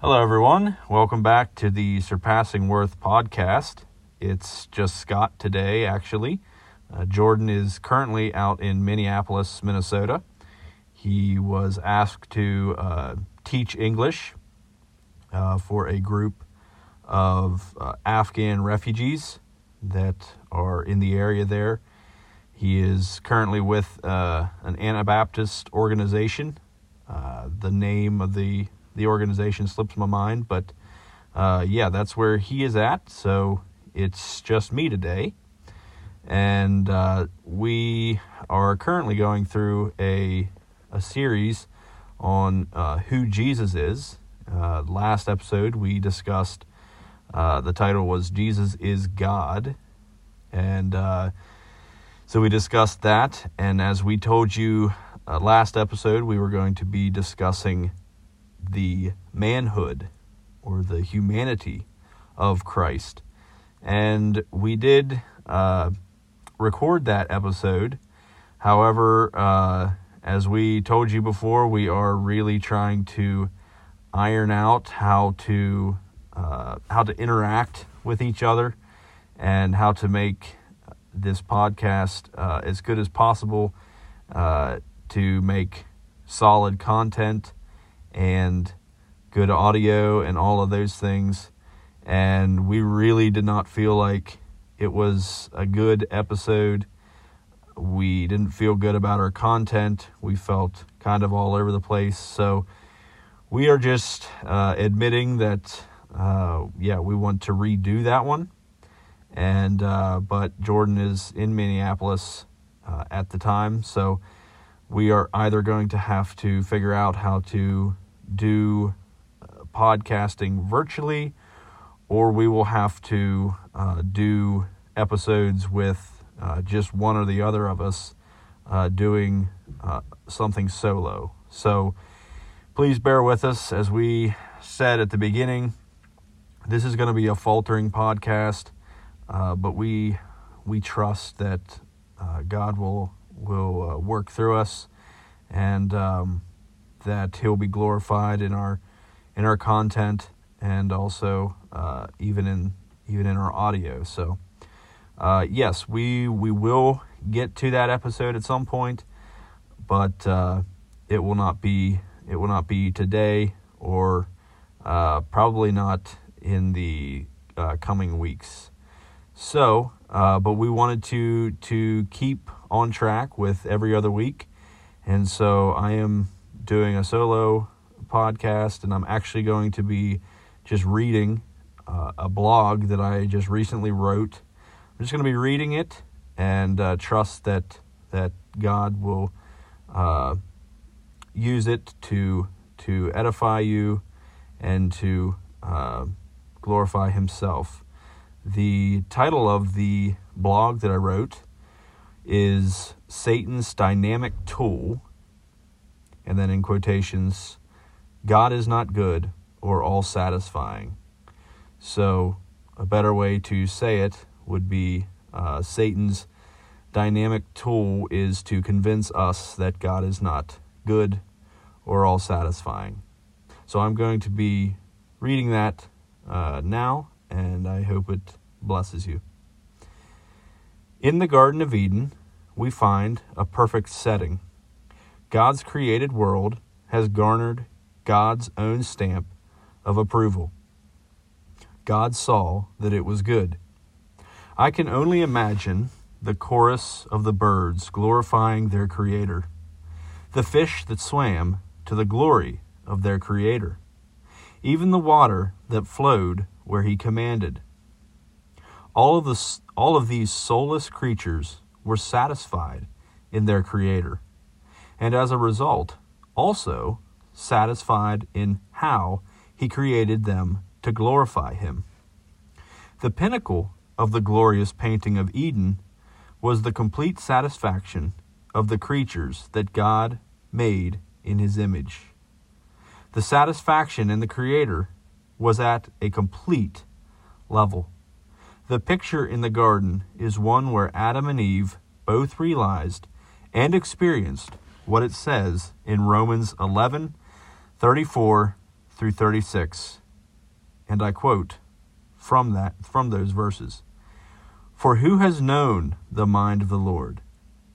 Hello, everyone. Welcome back to the Surpassing Worth podcast. It's just Scott today, actually. Uh, Jordan is currently out in Minneapolis, Minnesota. He was asked to uh, teach English uh, for a group of uh, Afghan refugees that are in the area there. He is currently with uh, an Anabaptist organization. Uh, the name of the the organization slips my mind, but uh, yeah, that's where he is at. So it's just me today, and uh, we are currently going through a a series on uh, who Jesus is. Uh, last episode we discussed. Uh, the title was Jesus is God, and uh, so we discussed that. And as we told you last episode, we were going to be discussing the manhood or the humanity of Christ. And we did uh, record that episode. However, uh, as we told you before, we are really trying to iron out how to uh, how to interact with each other and how to make this podcast uh, as good as possible uh, to make solid content and good audio and all of those things. And we really did not feel like it was a good episode. We didn't feel good about our content. We felt kind of all over the place. So we are just uh, admitting that, uh, yeah, we want to redo that one. And, uh, but Jordan is in Minneapolis uh, at the time. So we are either going to have to figure out how to do uh, podcasting virtually, or we will have to uh, do episodes with uh, just one or the other of us uh, doing uh, something solo. So please bear with us. As we said at the beginning, this is going to be a faltering podcast, uh, but we we trust that God will will work through us and. Um, that He'll be glorified in our in our content and also uh, even in even in our audio. So uh, yes, we we will get to that episode at some point, but uh, it will not be it will not be today or uh, probably not in the uh, coming weeks. So, uh, but we wanted to to keep on track with every other week, and so I am doing a solo podcast, and I'm actually going to be just reading uh, a blog that I just recently wrote. I'm just going to be reading it and uh, trust that that God will uh, use it to to edify you and to uh, glorify Himself. The title of the blog that I wrote is Satan's Dynamic Tool and then in quotations, God is not good or all satisfying. So, a better way to say it would be uh, Satan's dynamic tool is to convince us that God is not good or all satisfying. So, I'm going to be reading that uh, now, and I hope it blesses you. In the Garden of Eden, we find a perfect setting God's created world has garnered God's own stamp of approval. God saw that it was good. I can only imagine the chorus of the birds glorifying their Creator, the fish that swam to the glory of their Creator, even the water that flowed where He commanded. All of, the, all of these soulless creatures were satisfied in their Creator and as a result, also satisfied in how he created them to glorify him. The pinnacle of the glorious painting of Eden was the complete satisfaction of the creatures that God made in his image. The satisfaction in the Creator was at a complete level. The picture in the garden is one where Adam and Eve both realized and experienced what it says in Romans 11 34 through 36. And I quote from that from those verses. For who has known the mind of the Lord,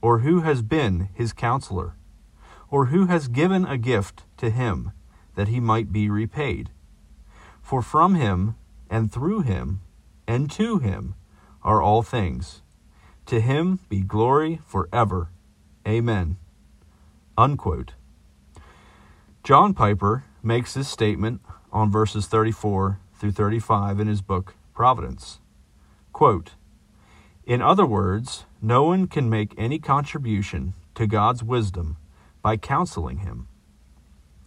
or who has been his counselor, or who has given a gift to him that he might be repaid? For from him and through him and to him are all things. To him be glory forever. Amen. Unquote. John Piper makes this statement on verses 34 through 35 in his book Providence. Quote, in other words, no one can make any contribution to God's wisdom by counseling him,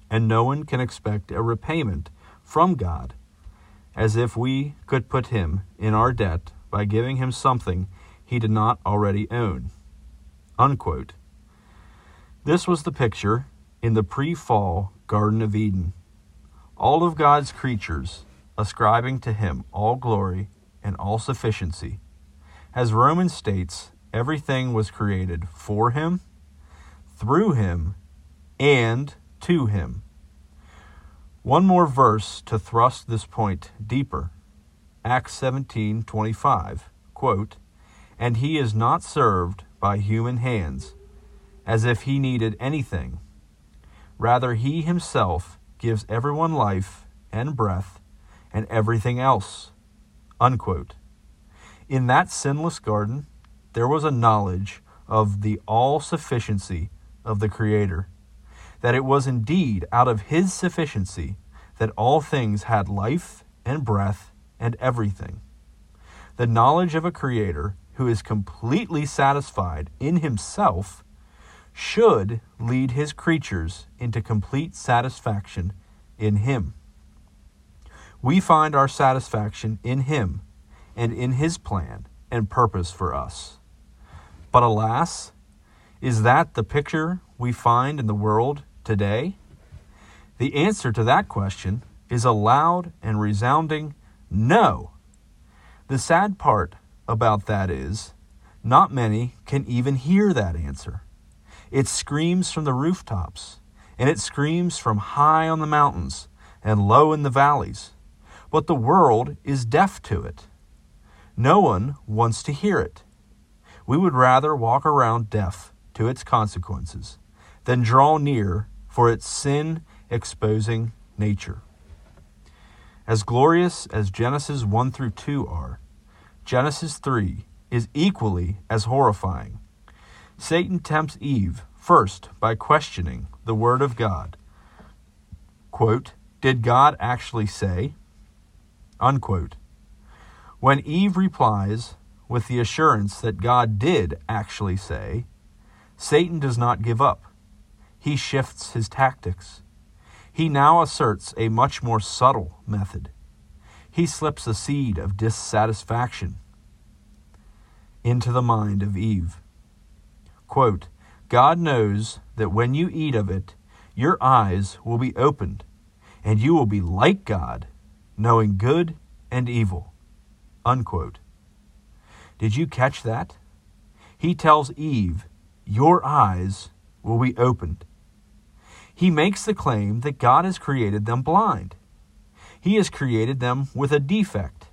and no one can expect a repayment from God as if we could put him in our debt by giving him something he did not already own. Unquote. This was the picture in the pre fall Garden of Eden. All of God's creatures ascribing to him all glory and all sufficiency. As Romans states, everything was created for him, through him, and to him. One more verse to thrust this point deeper. Acts 17:25, quote, "And he is not served by human hands, as if he needed anything. Rather he himself gives everyone life and breath and everything else." Unquote. In that sinless garden, there was a knowledge of the all sufficiency of the Creator, that it was indeed out of His sufficiency that all things had life and breath and everything. The knowledge of a Creator who is completely satisfied in Himself should lead His creatures into complete satisfaction in Him. We find our satisfaction in Him and in His plan and purpose for us. But alas, is that the picture we find in the world today? The answer to that question is a loud and resounding no. The sad part about that is, not many can even hear that answer. It screams from the rooftops, and it screams from high on the mountains and low in the valleys, but the world is deaf to it. No one wants to hear it. We would rather walk around deaf to its consequences than draw near for its sin exposing nature. As glorious as Genesis 1 through 2 are, Genesis 3 is equally as horrifying. Satan tempts Eve first by questioning the Word of God. Quote, Did God actually say? Unquote. When Eve replies with the assurance that God did actually say, Satan does not give up. He shifts his tactics. He now asserts a much more subtle method. He slips a seed of dissatisfaction into the mind of Eve. Quote, God knows that when you eat of it, your eyes will be opened, and you will be like God, knowing good and evil. Unquote. Did you catch that? He tells Eve, Your eyes will be opened. He makes the claim that God has created them blind. He has created them with a defect.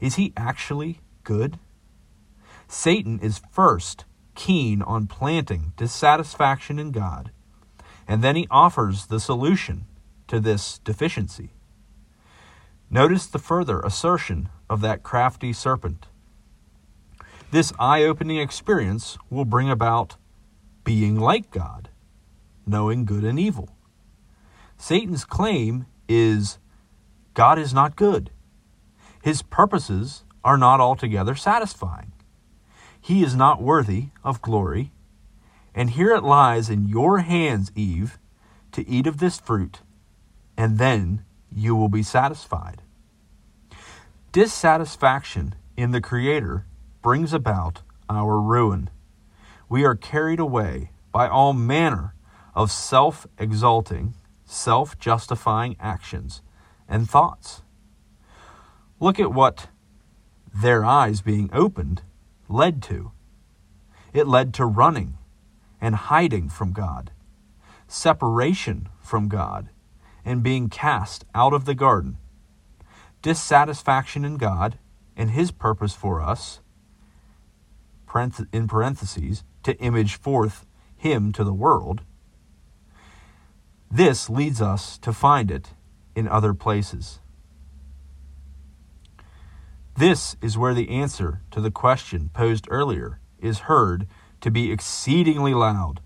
Is he actually good? Satan is first keen on planting dissatisfaction in God, and then he offers the solution to this deficiency. Notice the further assertion of that crafty serpent. This eye opening experience will bring about being like God, knowing good and evil. Satan's claim is God is not good. His purposes are not altogether satisfying. He is not worthy of glory. And here it lies in your hands, Eve, to eat of this fruit, and then you will be satisfied. Dissatisfaction in the Creator brings about our ruin. We are carried away by all manner of self exalting, self justifying actions and thoughts. Look at what their eyes being opened led to. It led to running and hiding from God, separation from God, and being cast out of the garden. Dissatisfaction in God and His purpose for us, in parentheses, to image forth Him to the world. This leads us to find it in other places. This is where the answer to the question posed earlier is heard to be exceedingly loud.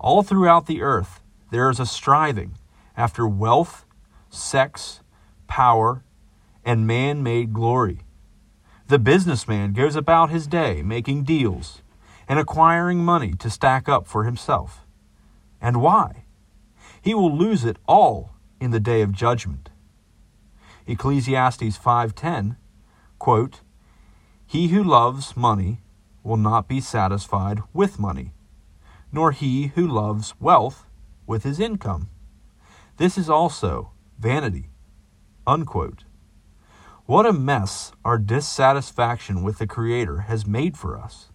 All throughout the earth, there is a striving after wealth, sex, power, and man made glory. The businessman goes about his day making deals and acquiring money to stack up for himself. And why? He will lose it all in the day of judgment. Ecclesiastes 5:10 quote, He who loves money will not be satisfied with money, nor he who loves wealth with his income. This is also vanity. Unquote. What a mess our dissatisfaction with the Creator has made for us.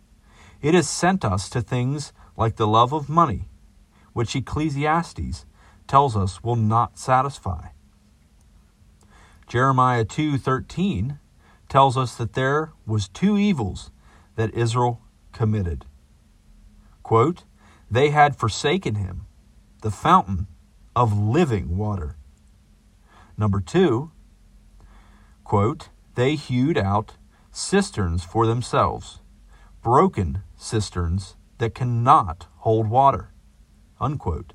It has sent us to things like the love of money, which Ecclesiastes tells us will not satisfy. Jeremiah 2:13 tells us that there was two evils that Israel committed. Quote, they had forsaken him, the fountain of living water. Number two, quote, they hewed out cisterns for themselves, broken cisterns that cannot hold water. Unquote.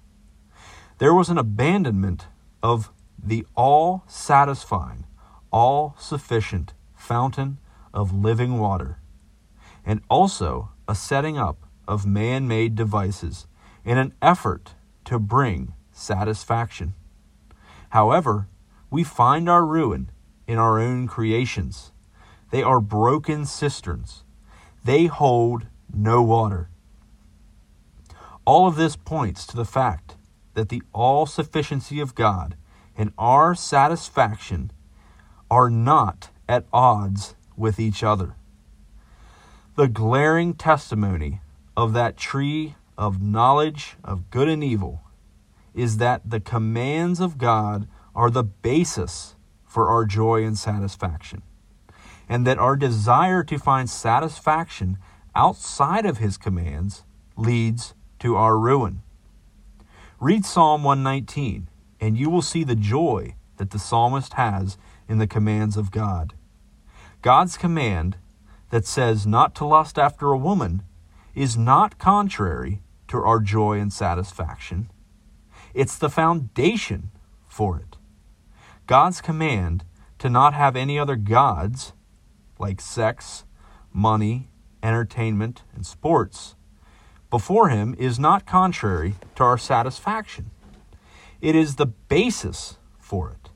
There was an abandonment of the all satisfying, all sufficient fountain of living water, and also a setting up of man made devices in an effort to bring satisfaction. However, we find our ruin in our own creations. They are broken cisterns, they hold no water. All of this points to the fact that the all sufficiency of God and our satisfaction are not at odds with each other. The glaring testimony of that tree of knowledge of good and evil is that the commands of God are the basis for our joy and satisfaction, and that our desire to find satisfaction outside of His commands leads to our ruin. Read Psalm 119, and you will see the joy that the psalmist has in the commands of God. God's command that says not to lust after a woman is not contrary to our joy and satisfaction. It's the foundation for it. God's command to not have any other gods, like sex, money, entertainment, and sports, before Him is not contrary to our satisfaction. It is the basis for it.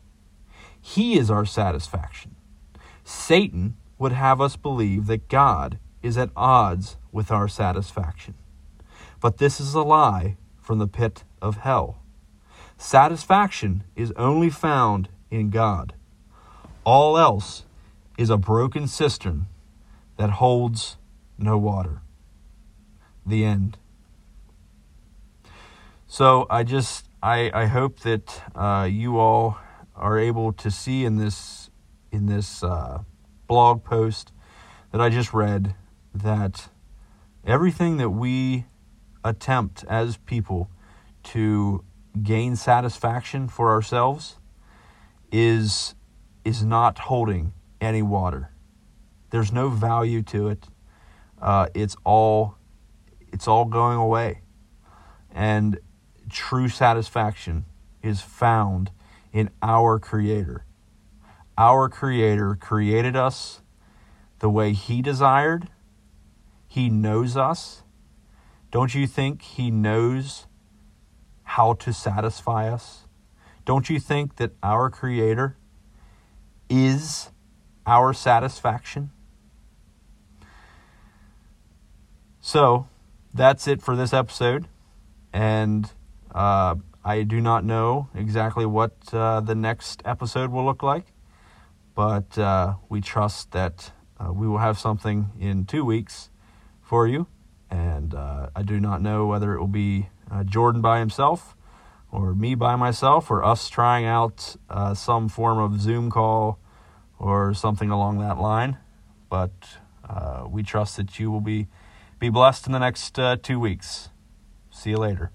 He is our satisfaction. Satan would have us believe that God is at odds with our satisfaction. But this is a lie from the pit of hell. Satisfaction is only found in God. All else is a broken cistern that holds no water. The end. So I just I, I hope that uh, you all are able to see in this in this uh, blog post that I just read that everything that we attempt as people to gain satisfaction for ourselves is is not holding any water. There's no value to it. Uh, it's all it's all going away, and true satisfaction is found in our Creator. Our Creator created us the way He desired. He knows us. Don't you think He knows how to satisfy us? Don't you think that our Creator is our satisfaction? So, that's it for this episode. And uh, I do not know exactly what uh, the next episode will look like, but uh, we trust that uh, we will have something in two weeks for you. And uh, I do not know whether it will be uh, Jordan by himself or me by myself or us trying out some form of Zoom call or something along that line, but we trust that you will be be blessed in the next uh, two weeks. See you later.